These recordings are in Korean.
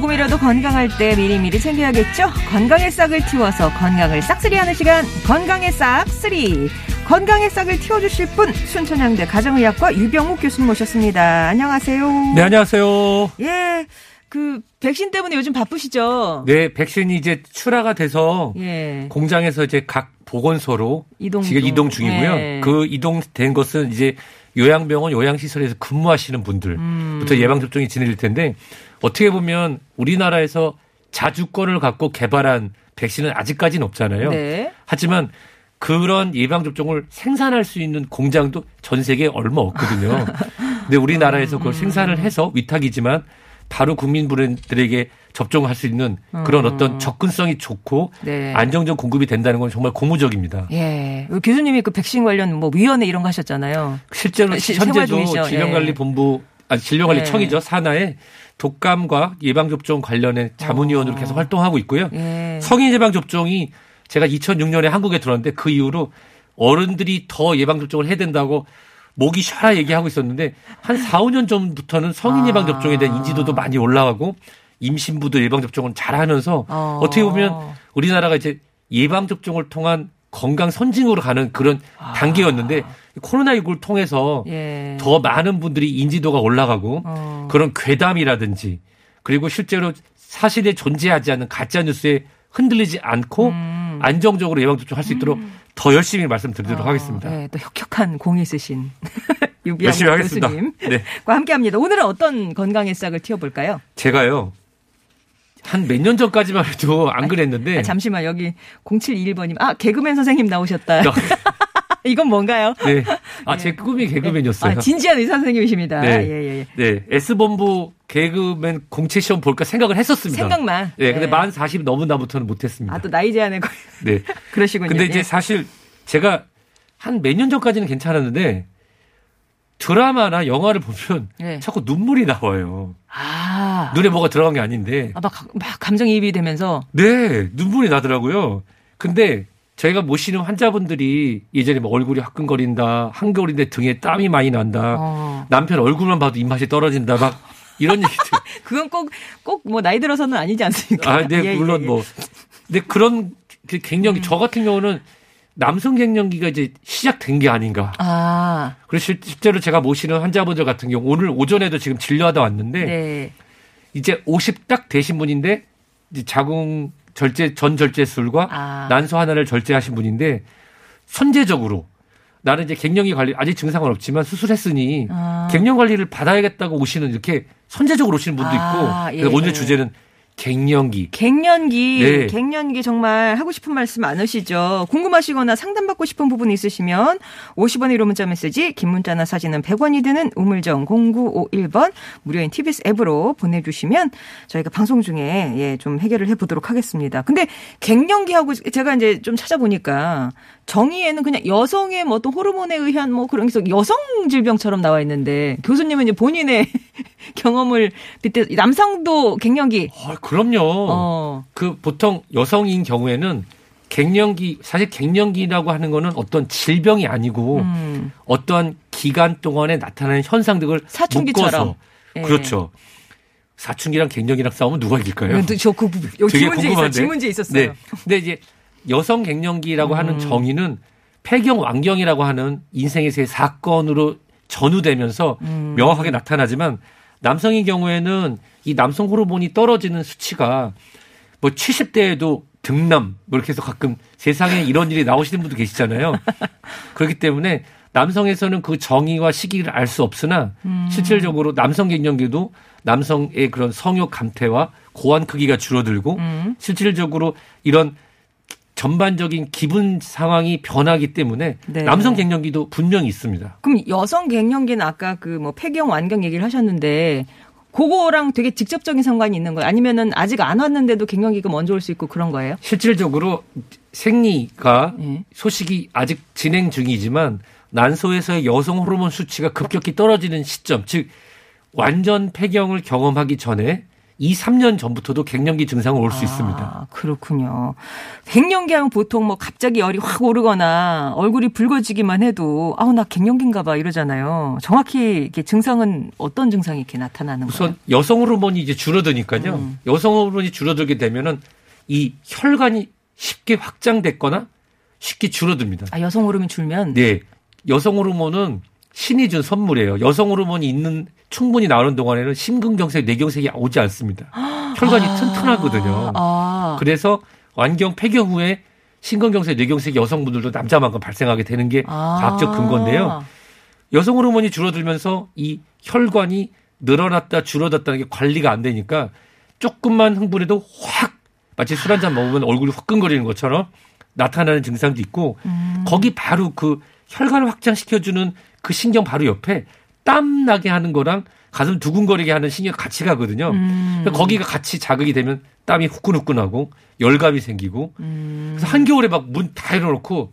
조금이라도 건강할 때 미리미리 챙겨야겠죠? 건강의 싹을 틔워서 건강을 싹쓸이하는 시간 건강의 싹쓸이 건강의 싹을 틔워주실 분 순천향대 가정의학과 유병욱 교수님 모셨습니다. 안녕하세요. 네, 안녕하세요. 예, 그 백신 때문에 요즘 바쁘시죠? 네, 백신이 이제 출하가 돼서 예. 공장에서 이제 각 보건소로 이동 지금 중. 이동 중이고요. 네. 그 이동된 것은 이제 요양병원, 요양시설에서 근무하시는 분들부터 음. 예방접종이 진행될 텐데 어떻게 보면 우리나라에서 자주권을 갖고 개발한 백신은 아직까지는 없잖아요. 네. 하지만 그런 예방 접종을 생산할 수 있는 공장도 전 세계에 얼마 없거든요. 근데 우리나라에서 그걸 생산을 해서 위탁이지만 바로 국민분들에게 접종할 수 있는 그런 어떤 접근성이 좋고 네. 안정적 공급이 된다는 건 정말 고무적입니다. 예. 교수님이 그 백신 관련 뭐 위원회 이런 거 하셨잖아요. 실제로 시- 현재도? 질병관리본부 아니 질병관리청이죠 네. 산하에 독감과 예방접종 관련해 자문위원으로 계속 활동하고 있고요. 어. 예. 성인 예방접종이 제가 2006년에 한국에 들어왔는데 그 이후로 어른들이 더 예방접종을 해야 된다고 목이 쉬라 얘기하고 있었는데 한 4, 5년 전부터는 성인 아. 예방접종에 대한 인지도도 많이 올라가고 임신부도 예방접종을 잘 하면서 어. 어떻게 보면 우리나라가 이제 예방접종을 통한 건강 선진으로 가는 그런 단계였는데 코로나19를 통해서 아. 예. 더 많은 분들이 인지도가 올라가고 어. 그런 괴담이라든지 그리고 실제로 사실에 존재하지 않는 가짜 뉴스에 흔들리지 않고 음. 안정적으로 예방접종 할수 있도록 더 열심히 말씀드리도록 하겠습니다. 네, 또 혁혁한 공이 있으신 유비양 열심히. 교수님과 네. 함께합니다. 오늘은 어떤 건강의 싹을 틔워볼까요? 제가요 한 몇 년 전까지만 해도 안 그랬는데 아, 잠시만 여기 0721번님 아 개그맨 선생님 나오셨다. 이건 뭔가요? 네. 아, 제 꿈이 개그맨이었어요. 아, 진지한 의사 선생님이십니다. 네. 예, 예, 예. 네. S본부 개그맨 공채 시험 볼까 생각을 했었습니다. 생각만. 네. 근데 네. 만 40 넘은 다부터는 못했습니다. 아 또 나이 제한에 걸 네. 그러시군요. 근데 이제 예. 사실 제가 한 몇 년 전까지는 괜찮았는데 드라마나 영화를 보면 네. 자꾸 눈물이 나와요. 아, 눈에 뭐가 들어간 게 아닌데. 아, 막, 막 감정이입이 되면서 네, 눈물이 나더라고요. 근데 저희가 모시는 환자분들이 예전에 뭐 얼굴이 화끈거린다, 한겨울인데 등에 땀이 많이 난다, 어. 남편 얼굴만 봐도 입맛이 떨어진다, 막 이런 얘기들. 그건 꼭 꼭 뭐 나이 들어서는 아니지 않습니까? 아, 네, 예, 물론 예, 예. 뭐. 근데 그런 그 갱년기, 저 같은 경우는 남성 갱년기가 이제 시작된 게 아닌가. 아, 그래서 실- 실제로 제가 모시는 환자분들 같은 경우 오늘 오전에도 지금 진료하다 왔는데 네. 이제 50 딱 되신 분인데 이제 자궁 절제 전 절제술과 아. 난소 하나를 절제하신 분인데 선제적으로 나는 이제 갱년기 관리 아직 증상은 없지만 수술했으니 아. 갱년 관리를 받아야겠다고 오시는 이렇게 선제적으로 오시는 분도 있고 아, 예, 오늘 예. 주제는 갱년기 갱년기, 네. 갱년기 정말 하고 싶은 말씀 많으시죠? 궁금하시거나 상담받고 싶은 부분 있으시면 50원의 1호 문자 메시지, 긴 문자나 사진은 100원이 드는 우물정 0951번 무료인 TBS 앱으로 보내주시면 저희가 방송 중에 예, 좀 해결을 해보도록 하겠습니다. 근데 갱년기하고 제가 이제 좀 찾아보니까 정의에는 그냥 여성의 뭐 어떤 호르몬에 의한 뭐 그런 게 여성 질병처럼 나와 있는데 교수님은 이제 본인의 경험을 빗대 남성도 갱년기 아, 그럼요. 어. 그 보통 여성인 경우에는 갱년기 사실 갱년기라고 하는 거는 어떤 질병이 아니고 음. 어떠한 기간 동안에 나타나는 현상들을 사춘기처럼. 묶어서 예. 그렇죠. 사춘기랑 갱년기랑 싸우면 누가 이길까요? 저그 여기 되게 질문제 있어. 질문제 있었어요. 네. 근데 이제 여성 갱년기라고 하는 정의는 폐경 완경이라고 하는 인생에서의 사건으로 전후되면서 음. 명확하게 나타나지만 남성의 경우에는 이 남성 호르몬이 떨어지는 수치가 뭐 70대에도 등남 뭐 이렇게 해서 가끔 세상에 이런 일이 나오시는 분도 계시잖아요. 그렇기 때문에 남성에서는 그 정의와 시기를 알 수 없으나 실질적으로 남성 갱년기도 남성의 그런 성욕 감퇴와 고환 크기가 줄어들고 실질적으로 이런 전반적인 기분 상황이 변하기 때문에 네. 남성 갱년기도 분명히 있습니다. 그럼 여성 갱년기는 아까 그 뭐 폐경 완경 얘기를 하셨는데 그거랑 되게 직접적인 상관이 있는 거예요? 아니면은 아직 안 왔는데도 갱년기가 먼저 올 수 있고 그런 거예요? 실질적으로 생리가 예. 소식이 아직 진행 중이지만 난소에서의 여성 호르몬 수치가 급격히 떨어지는 시점, 즉 완전 폐경을 경험하기 전에 2, 3년 전부터도 갱년기 증상이 올수 있습니다. 아, 그렇군요. 갱년기 하면 보통 뭐 갑자기 열이 확 오르거나 얼굴이 붉어지기만 해도 아우 나 갱년기인가 봐 이러잖아요. 정확히 이렇게 증상은 어떤 증상이 이렇게 나타나는 우선 거예요? 여성 호르몬이 이제 줄어드니까요. 음. 여성 호르몬이 줄어들게 되면은 이 혈관이 쉽게 확장됐거나 쉽게 줄어듭니다. 아, 여성 호르몬 줄면 네. 여성 호르몬은 신이 준 선물이에요. 여성 호르몬이 있는 충분히 나오는 동안에는 심근경색, 뇌경색이 오지 않습니다. 혈관이 튼튼하거든요. 아, 그래서 완경 폐경 후에 심근경색, 뇌경색이 여성분들도 남자만큼 발생하게 되는 게 아. 과학적 근거인데요. 여성 호르몬이 줄어들면서 이 혈관이 늘어났다 줄어들었다는 게 관리가 안 되니까 조금만 흥분해도 확 마치 술 한 잔 먹으면 얼굴이 화끈거리는 것처럼 나타나는 증상도 있고 음. 거기 바로 그 혈관을 확장시켜주는 그 신경 바로 옆에 땀 나게 하는 거랑 가슴 두근거리게 하는 신경 같이 가거든요. 음. 거기가 같이 자극이 되면 땀이 후끈후끈하고 열감이 생기고 그래서 한겨울에 막 문 다 열어놓고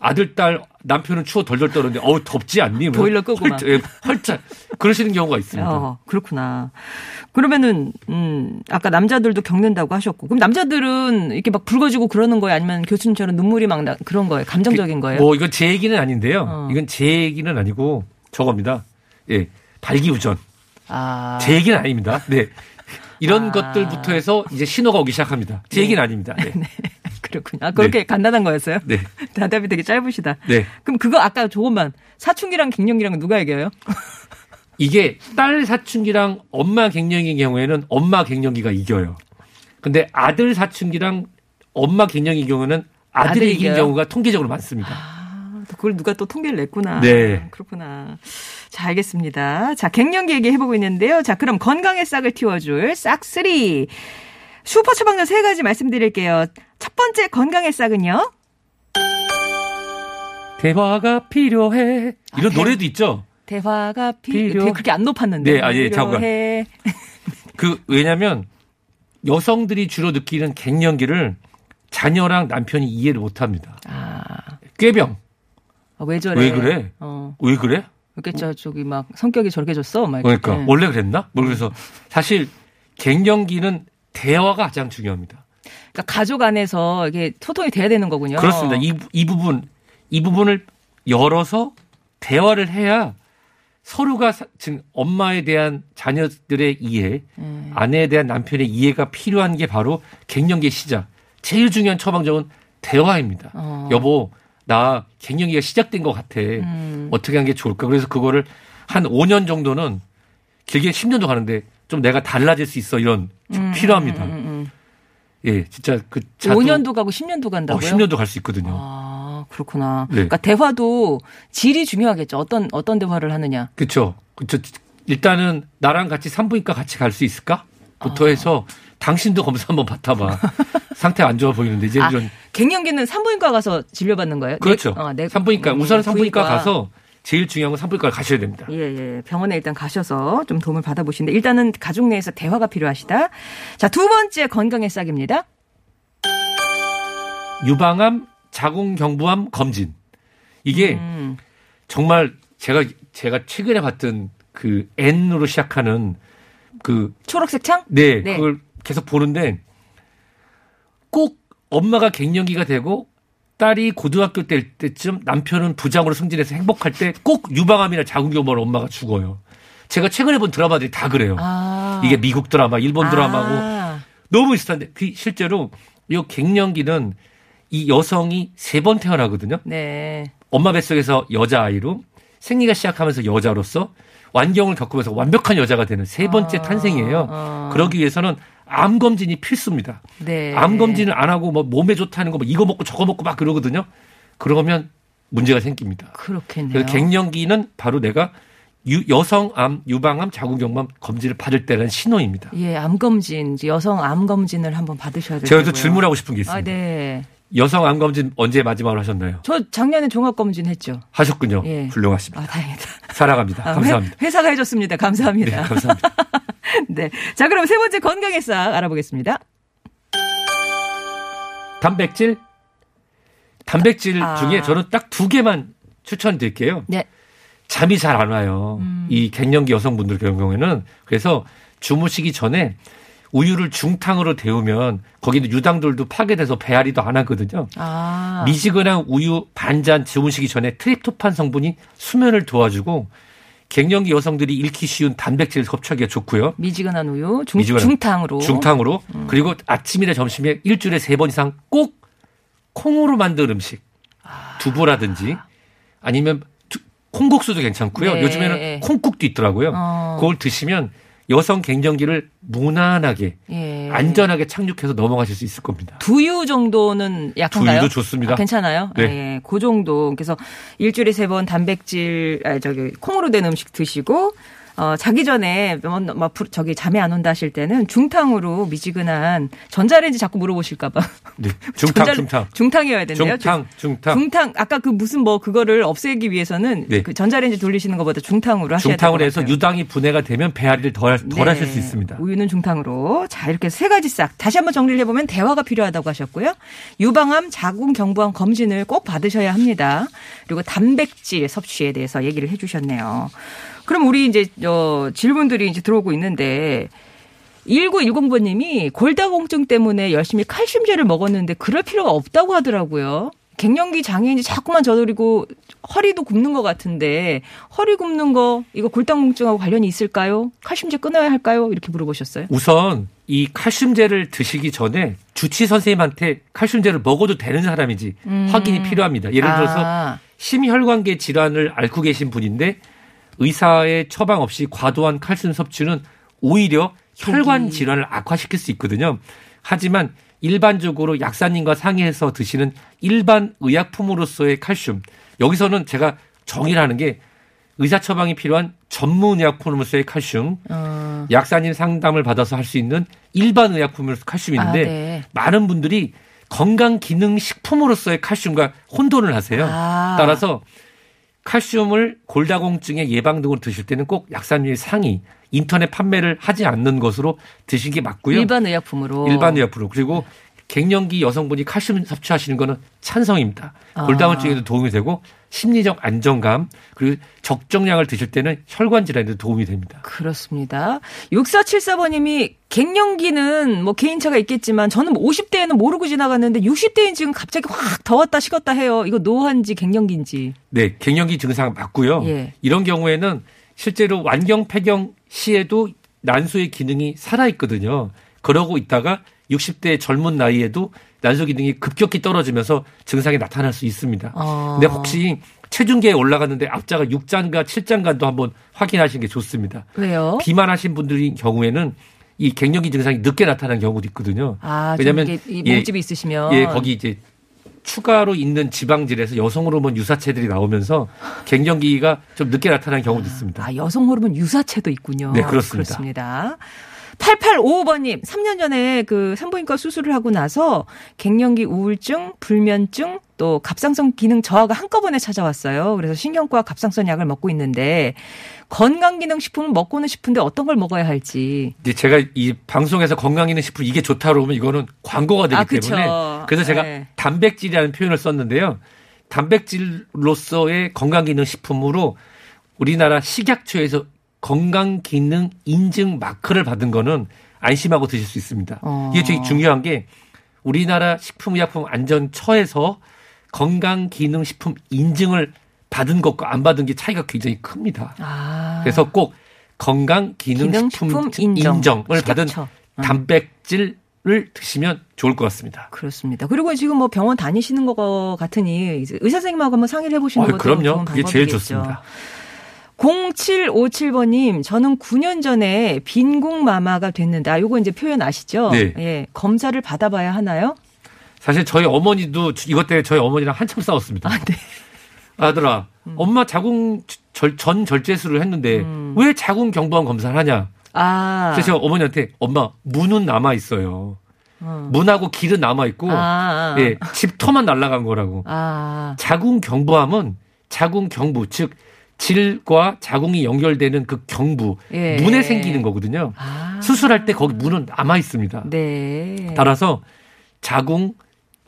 아들 딸 남편은 추워 덜덜 떠는데 어우 덥지 않니? 뭐 보일러 끄고 막. 헐- 예, 그러시는 경우가 있습니다. 어, 그렇구나. 그러면은 음, 아까 남자들도 겪는다고 하셨고, 그럼 남자들은 이렇게 막 붉어지고 그러는 거예요? 아니면 교수님처럼 눈물이 막 나, 그런 거예요? 감정적인 거예요? 뭐 이건 제 얘기는 아닌데요. 어. 이건 제 얘기는 아니고 저겁니다. 예, 발기우전. 아, 제 얘기는 아닙니다. 네. 이런 아. 것들부터 해서 이제 신호가 오기 시작합니다. 제 얘기는 아닙니다. 네. 그렇군요. 아, 그렇게 간단한 거였어요? 네. 대답이 되게 짧으시다. 네. 그럼 그거 아까 조금만 사춘기랑 갱년기랑 누가 이겨요? 이게 딸 사춘기랑 엄마 갱년기의 경우에는 엄마 갱년기가 이겨요. 근데 아들 사춘기랑 엄마 갱년기 경우는 아들이 이긴? 경우가 통계적으로 많습니다. 아, 그걸 누가 또 통계를 냈구나. 네. 그렇구나. 자, 알겠습니다. 자, 갱년기 얘기 해보고 있는데요. 자, 그럼 건강의 싹을 틔워줄 싹쓰리. 슈퍼 처방전 세 가지 말씀드릴게요. 첫 번째 건강의 싹은요. 대화가 필요해. 이런 아, 대- 노래도 있죠. 대화가 피, 필요- 되게 그렇게 안 높았는데. 네, 아, 예, 잠깐. 필요해. 그 왜냐면 여성들이 주로 느끼는 갱년기를 자녀랑 남편이 이해를 못 합니다. 아, 꾀병. 아, 왜 저래? 왜 그래? 어, 왜 그래? 저, 저기 막 성격이 저렇게 졌어? 막. 그러니까 원래 그랬나? 뭐 그래서 사실 갱년기는 대화가 가장 중요합니다. 그러니까 가족 안에서 이게 소통이 돼야 되는 거군요. 그렇습니다. 이, 이 부분 이 부분을 열어서 대화를 해야 서로가 사- 지금 엄마에 대한 자녀들의 이해, 음. 아내에 대한 남편의 이해가 필요한 게 바로 갱년기의 시작. 제일 중요한 처방전은 대화입니다. 어. 여보, 나 갱년기가 시작된 것 같아. 음. 어떻게 하는 게 좋을까? 그래서 그거를 한 5년 정도는 길게 10년도 가는데 좀 내가 달라질 수 있어 이런 좀 필요합니다. 음, 음. 예, 진짜 그 자두- 5년도 가고 10년도 어, 간다고요? 10년도 갈 수 있거든요. 아, 그렇구나. 네. 그러니까 대화도 질이 중요하겠죠. 어떤 어떤 대화를 하느냐. 그렇죠. 그쵸. 일단은 나랑 같이 산부인과 같이 갈 수 있을까? 아. 부터 해서 당신도 검사 한번 받아봐. 상태 안 좋아 보이는데 이제 아, 이런 갱년기는 산부인과 가서 진료받는 거예요? 그렇죠. 내- 어, 내- 산부인과 음, 우선 산부인과 부인과. 가서 제일 중요한 건 산부인과를 가셔야 됩니다. 예, 예. 병원에 일단 가셔서 좀 도움을 받아보시는데 일단은 가족 내에서 대화가 필요하시다. 자, 두 번째 건강의 싹입니다. 유방암, 자궁경부암 검진. 이게 음, 정말 제가 제가 최근에 봤던 그 N으로 시작하는 그 초록색 창? 네, 네. 그걸 계속 보는데 꼭 엄마가 갱년기가 되고 딸이 고등학교 때 때쯤 남편은 부장으로 승진해서 행복할 때 꼭 유방암이나 자궁경부로 엄마가 죽어요. 제가 최근에 본 드라마들이 다 그래요. 아. 이게 미국 드라마, 일본 드라마고 아, 너무 비슷한데 그 실제로 이 갱년기는 이 여성이 세 번 태어나거든요. 네. 엄마 뱃속에서 여자 아이로 생리가 시작하면서 여자로서 완경을 겪으면서 완벽한 여자가 되는 세 번째 아, 탄생이에요. 아. 그러기 위해서는 암 검진이 필수입니다. 네. 암 검진을 안 하고 뭐 몸에 좋다는 거 뭐 이거 먹고 저거 먹고 막 그러거든요. 그러면 문제가 생깁니다. 그렇겠네요. 갱년기는 바로 내가 유- 여성암, 유방암, 자궁경부암 검진을 받을 때라는 신호입니다. 예, 암 검진, 이제 여성 암 검진을 한번 받으셔야 돼요. 제가 또 질문하고 싶은 게 있습니다. 아, 네. 여성 암 검진 언제 마지막으로 하셨나요? 저 작년에 종합 검진 했죠. 하셨군요. 예. 훌륭하십니다. 아, 다행이다. 사랑합니다. 아, 감사합니다. 회, 회사가 해줬습니다. 네, 감사합니다. 감사합니다. 네. 자, 그럼 세 번째 건강의 싹 알아보겠습니다. 단백질. 단백질 아. 중에 저는 딱 두 개만 추천드릴게요. 네. 잠이 잘 안 와요. 음. 이 갱년기 여성분들 같은 경우에는 그래서 주무시기 전에 우유를 중탕으로 데우면 거기는 유당들도 파괴돼서 배앓이도 안 하거든요. 아. 미지근한 우유 반 잔 주무시기 전에 트립토판 성분이 수면을 도와주고 갱년기 여성들이 잃기 쉬운 단백질 섭취하기가 좋고요. 미지근한 우유 중, 미지근한- 중탕으로. 중탕으로 음. 그리고 아침이나 점심에 일주일에 세 번 이상 꼭 콩으로 만든 음식 두부라든지 아니면 두- 콩국수도 괜찮고요. 네. 요즘에는 콩국도 있더라고요. 어. 그걸 드시면 여성 갱년기를 무난하게 예. 안전하게 착륙해서 넘어가실 수 있을 겁니다. 두유 정도는 약한가요? 두유도 좋습니다. 아, 괜찮아요? 네. 예, 그 정도. 그래서 일주일에 세 번 단백질, 아, 저기, 콩으로 된 음식 드시고, 어, 자기 전에, 뭐, 막, 불- 저기, 잠이 안 온다 하실 때는 중탕으로 미지근한 전자레인지 자꾸 물어보실까 봐. 네. 중탕, 전자- 중탕. 중탕이어야 된대요. 중탕, 중탕. 중탕, 아까 그 무슨 뭐, 그거를 없애기 위해서는 네. 그 전자레인지 돌리시는 것보다 중탕으로 하셔야 될것 중탕으로 해서. 유당이 분해가 되면 배앓이를 덜, 덜 네. 하실 수 있습니다. 우유는 중탕으로. 자, 이렇게 세 가지 싹. 다시 한번 정리를 해 보면 대화가 필요하다고 하셨고요. 유방암, 자궁, 경부암 검진을 꼭 받으셔야 합니다. 그리고 단백질 섭취에 대해서 얘기를 해 주셨네요. 그럼 우리 이제, 어, 질문들이 이제 들어오고 있는데, 1910번님이 골다공증 때문에 열심히 칼슘제를 먹었는데 그럴 필요가 없다고 하더라고요. 갱년기 장애인이 자꾸만 저돌이고 허리도 굽는 것 같은데 허리 굽는 거 이거 골다공증하고 관련이 있을까요? 칼슘제 끊어야 할까요? 이렇게 물어보셨어요. 우선 이 칼슘제를 드시기 전에 주치 선생님한테 칼슘제를 먹어도 되는 사람인지 확인이 필요합니다. 예를 들어서 음. 아, 심혈관계 질환을 앓고 계신 분인데 의사의 처방 없이 과도한 칼슘 섭취는 오히려 혈관 질환을 악화시킬 수 있거든요. 하지만 일반적으로 약사님과 상의해서 드시는 일반 의약품으로서의 칼슘 여기서는 제가 정의를 하는 게 의사 처방이 필요한 전문 의약품으로서의 칼슘 어, 약사님 상담을 받아서 할 수 있는 일반 의약품으로서 칼슘이 있는데 아, 네. 많은 분들이 건강 기능 식품으로서의 칼슘과 혼돈을 하세요. 아. 따라서 칼슘을 골다공증의 예방 등으로 드실 때는 꼭 약사님의 상의, 인터넷 판매를 하지 않는 것으로 드시는 게 맞고요. 일반 의약품으로 일반 의약품으로 그리고 갱년기 여성분이 칼슘 섭취하시는 거는 찬성입니다. 아. 골다공증에도 도움이 되고 심리적 안정감 그리고 적정량을 드실 때는 혈관 질환에도 도움이 됩니다. 그렇습니다. 6474번님이 갱년기는 뭐 개인차가 있겠지만 저는 뭐 50대에는 모르고 지나갔는데 60대인 지금 갑자기 확 더웠다 식었다 해요. 이거 노화인지 갱년기인지. 네, 갱년기 증상 맞고요. 예. 이런 경우에는 실제로 완경 폐경 시에도 난소의 기능이 살아 있거든요. 그러고 있다가 60대 젊은 나이에도 난소 기능이 급격히 떨어지면서 증상이 나타날 수 있습니다. 어. 근데 혹시 체중계에 올라갔는데 앞자가 6잔가 7잔가도 한번 확인하시는 게 좋습니다. 왜요? 비만하신 분들인 경우에는 이 갱년기 증상이 늦게 나타나는 경우도 있거든요. 아, 이 예, 몸집이 있으시면 예, 거기 이제 추가로 있는 지방질에서 여성 호르몬 유사체들이 나오면서 갱년기가 좀 늦게 나타나는 경우도 있습니다. 아, 여성 호르몬 유사체도 있군요. 네, 그렇습니다. 그렇습니다. 8855번님, 3년 전에 그 산부인과 수술을 하고 나서 갱년기 우울증, 불면증, 또 갑상선 기능 저하가 한꺼번에 찾아왔어요. 그래서 신경과 갑상선 약을 먹고 있는데 건강기능식품을 먹고는 싶은데 어떤 걸 먹어야 할지. 이제 제가 이 방송에서 건강기능식품 이게 좋다고 그러면 이거는 광고가 되기 아. 때문에 그래서 제가 네. 단백질이라는 표현을 썼는데요. 단백질로서의 건강기능식품으로 우리나라 식약처에서 건강 기능 인증 마크를 받은 거는 안심하고 드실 수 있습니다. 어. 이게 되게 중요한 게 우리나라 식품의약품 안전처에서 건강 기능 식품 인증을 받은 것과 안 받은 게 차이가 굉장히 큽니다. 아. 그래서 꼭 건강 기능 식품 기능식품 인정. 인정. 을 받은 식약처. 음. 단백질 을 드시면 좋을 것 같습니다. 그렇습니다. 그리고 지금 뭐 병원 다니시는 것 같으니 의사 선생님하고 한번 상의를 해보시는 어이, 것도 그럼요. 좋은 그게 제일. 좋습니다. 0757번님, 저는 9년 전에 빈궁마마가 됐는데, 아, 요거 이제 표현 아시죠? 네. 예. 검사를 받아봐야 하나요? 사실 저희 어머니도 이것 때문에 저희 어머니랑 한참 싸웠습니다. 아, 네. 아들아, 엄마 자궁 절- 전 절제술을 했는데 음. 왜 자궁 경부암 검사를 하냐? 아. 그래서 제가 어머니한테 엄마 문은 남아 있어요. 문하고 길은 남아 있고 아, 아. 예, 집터만 날아간 거라고. 아. 자궁 경부암은 자궁 경부 즉 질과 자궁이 연결되는 그 경부 예. 문에 생기는 거거든요. 아. 수술할 때 거기 문은 남아 있습니다. 네. 따라서 자궁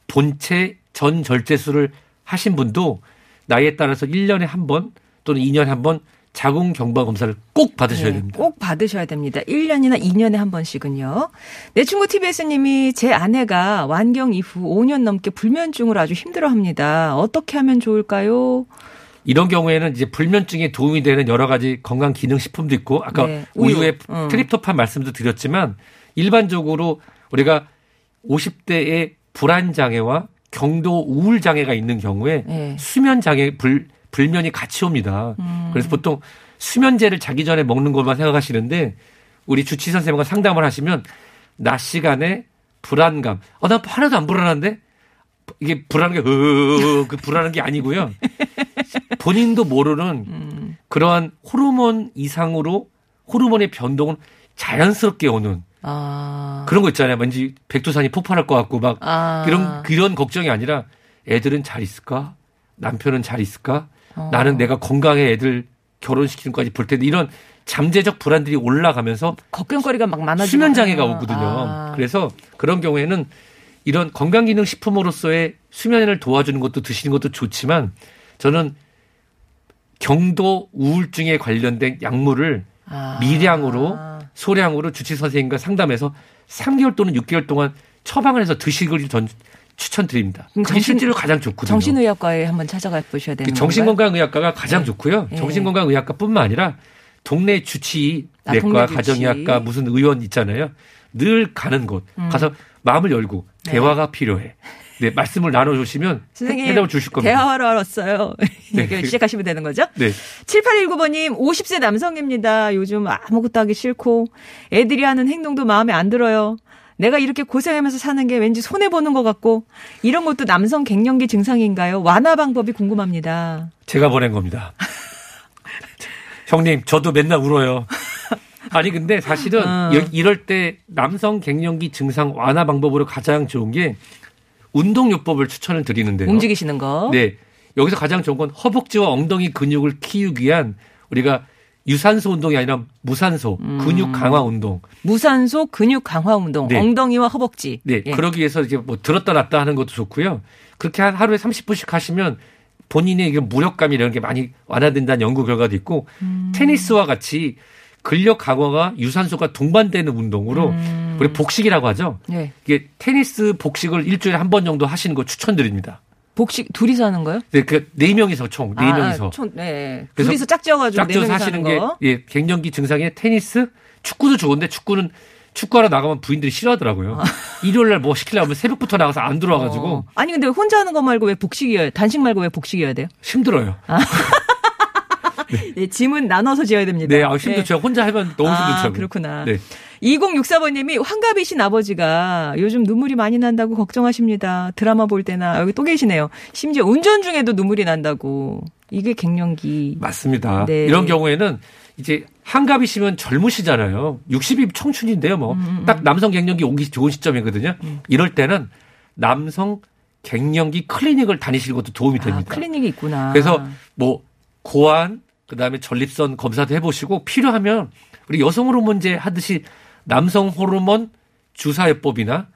본체 전 절제술을 하신 분도 나이에 따라서 1년에 한 번 또는 2년에 한 번 자궁 경부암 검사를 꼭 받으셔야 네, 됩니다. 꼭 받으셔야 됩니다. 1년이나 2년에 한 번씩은요. 내 친구 TBS님이 제 아내가 완경 이후 5년 넘게 불면증으로 아주 힘들어 합니다. 어떻게 하면 좋을까요? 이런 경우에는 이제 불면증에 도움이 되는 여러 가지 건강 기능 식품도 있고 아까 네, 우유. 우유에 음. 트립토판 말씀도 드렸지만 일반적으로 우리가 50대의 불안 장애와 경도 우울 장애가 있는 경우에 네. 수면 장애 불 불면이 같이 옵니다. 음. 그래서 보통 수면제를 자기 전에 먹는 것만 생각하시는데 우리 주치 선생님과 상담을 하시면 낮 시간에 불안감. 어, 나 하나도 안 불안한데? 이게 불안한 게, 으, 그 불안한 게 아니고요. 본인도 모르는 음. 그러한 호르몬 이상으로 호르몬의 변동은 자연스럽게 오는 아. 그런 거 있잖아요. 왠지 백두산이 폭발할 것 같고 막 아. 그런 그런 걱정이 아니라 애들은 잘 있을까? 남편은 잘 있을까? 어. 나는 내가 건강해 애들 결혼시키는 것까지 볼 텐데 이런 잠재적 불안들이 올라가면서 걱정거리가 막 많아지고 수면 장애가 오거든요. 아. 그래서 그런 경우에는 이런 건강기능 식품으로서의 수면을 도와주는 것도 드시는 것도 좋지만 저는 경도 우울증에 관련된 약물을 아. 미량으로 소량으로 주치 선생님과 상담해서 3개월 또는 6개월 동안 처방을 해서 드시기를 전 추천드립니다. 정신- 실제로 가장 좋거든요. 정신의학과에 한번 찾아가 보셔야 되는 건가요? 정신건강의학과가 가장 네. 좋고요. 네. 정신건강의학과뿐만 아니라 동네 주치 아, 내과, 동네. 가정의학과 무슨 의원 있잖아요. 늘 가는 곳 음. 가서 마음을 열고 네. 대화가 필요해. 네, 말씀을 나눠주시면 선생님 해답을 주실 겁니다. 대화하러 왔어요. 네. 얘기를 시작하시면 되는 거죠? 네. 7819번님, 50세 남성입니다. 요즘 아무것도 하기 싫고, 애들이 하는 행동도 마음에 안 들어요. 내가 이렇게 고생하면서 사는 게 왠지 손해보는 것 같고, 이런 것도 남성 갱년기 증상인가요? 완화 방법이 궁금합니다. 제가 보낸 겁니다. 형님, 저도 맨날 울어요. 아니 근데 사실은 어. 여- 이럴 때 남성 갱년기 증상 완화 방법으로 가장 좋은 게 운동요법을 추천을 드리는데요. 움직이시는 거. 네. 여기서 가장 좋은 건 허벅지와 엉덩이 근육을 키우기 위한 우리가 유산소 운동이 아니라 무산소 음. 근육 강화 운동. 무산소 근육 강화 운동, 네. 엉덩이와 허벅지. 네. 예. 그러기 위해서 이제 뭐 들었다 놨다 하는 것도 좋고요. 그렇게 한 하루에 30분씩 하시면 본인의 무력감 이런 게 많이 완화된다는 연구 결과도 있고 음. 테니스와 같이 근력 강화가 유산소가 동반되는 운동으로 음. 우리 복식이라고 하죠. 네. 이게 테니스 복식을 일주일에 한 번 정도 하시는 거 추천드립니다. 복식 둘이서 하는 거요? 네, 그네 명이서 총네 명이서 아, 총, 네. 그래서 둘이서 짝지어가지고 네 짝져서 명이서 하시는 게 거. 예, 갱년기 증상에 테니스, 축구도 좋은데 축구는 축구하러 나가면 부인들이 싫어하더라고요. 일요일 날 뭐 시키려고 하면 새벽부터 나가서 안 들어와가지고 어. 아니 근데 혼자 하는 거 말고 왜 복식이어야 단식 말고 왜 복식이어야 돼요? 힘들어요. 네, 짐은 나눠서 지어야 됩니다. 네, 아, 힘들 제가 혼자 하면 너무 아, 힘들더라고요. 그렇구나. 네. 2064번님이 환갑이신 아버지가 요즘 눈물이 많이 난다고 걱정하십니다. 드라마 볼 때나 여기 또 계시네요. 심지어 운전 중에도 눈물이 난다고. 이게 갱년기. 맞습니다. 네. 이런 경우에는 이제 한갑이시면 젊으시잖아요. 60이 청춘인데요, 뭐. 음, 딱 남성 갱년기 오기 좋은 시점이거든요. 이럴 때는 남성 갱년기 클리닉을 다니시는 것도 도움이 아, 됩니다. 클리닉이 있구나. 그래서 뭐 고안 그다음에 전립선 검사도 해 보시고 필요하면 우리 여성 호르몬제 하듯이 남성 호르몬 주사요법이나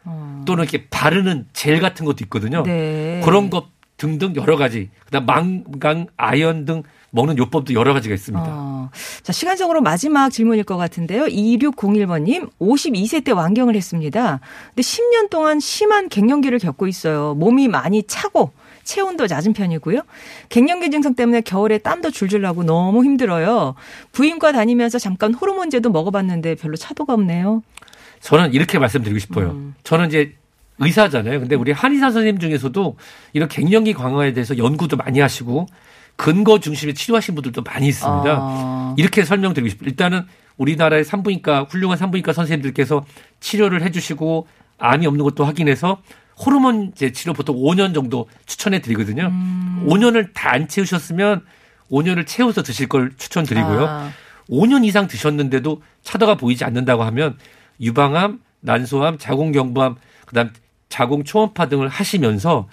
또는 이렇게 바르는 젤 같은 것도 있거든요. 어. 네. 그런 것 등등 여러 가지. 그다음 망강, 아연 등 먹는 요법도 여러 가지가 있습니다. 어. 자, 시간적으로 마지막 질문일 것 같은데요. 2601번님, 52세 때 완경을 했습니다. 근데 10년 동안 심한 갱년기를 겪고 있어요. 몸이 많이 차고, 체온도 낮은 편이고요. 갱년기 증상 때문에 겨울에 땀도 줄줄 나고 너무 힘들어요. 부인과 다니면서 잠깐 호르몬제도 먹어봤는데 별로 차도가 없네요. 저는 이렇게 말씀드리고 싶어요. 음. 저는 이제 의사잖아요. 근데 우리 한의사 선생님 중에서도 이런 갱년기 강화에 대해서 연구도 많이 하시고 근거 중심의 치료하신 분들도 많이 있습니다. 아. 이렇게 설명드리고 싶어요. 일단은 우리나라의 산부인과 훌륭한 산부인과 선생님들께서 치료를 해주시고 암이 없는 것도 확인해서 호르몬 제 치료 보통 5년 정도 추천해 드리거든요. 음. 5년을 다 안 채우셨으면 5년을 채워서 드실 걸 추천드리고요. 아. 5년 이상 드셨는데도 차도가 보이지 않는다고 하면 유방암, 난소암, 자궁경부암, 그다음 자궁 초음파 등을 하시면서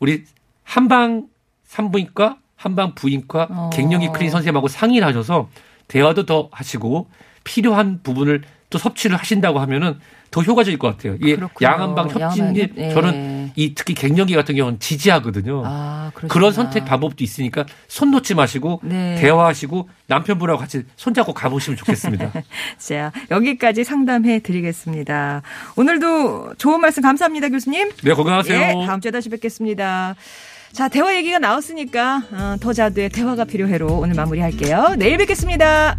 우리 한방 산부인과, 한방 부인과, 어. 갱년기 클리닉 선생님하고 상의를 하셔서 대화도 더 하시고 필요한 부분을 또 섭취를 하신다고 하면은 더 효과적일 것 같아요. 이게 그렇군요. 양한방 협진이 예. 저는 이 특히 갱년기 같은 경우는 지지하거든요. 아. 그런 선택 방법도 있으니까 손 놓지 마시고 네. 대화하시고 남편분하고 같이 손잡고 가보시면 좋겠습니다. 자, 여기까지 상담해 드리겠습니다. 오늘도 좋은 말씀 감사합니다, 교수님. 네, 건강하세요. 예, 다음 주에 다시 뵙겠습니다. 자, 대화 얘기가 나왔으니까 어, 더 자두의 대화가 필요해로 오늘 마무리할게요. 내일 뵙겠습니다.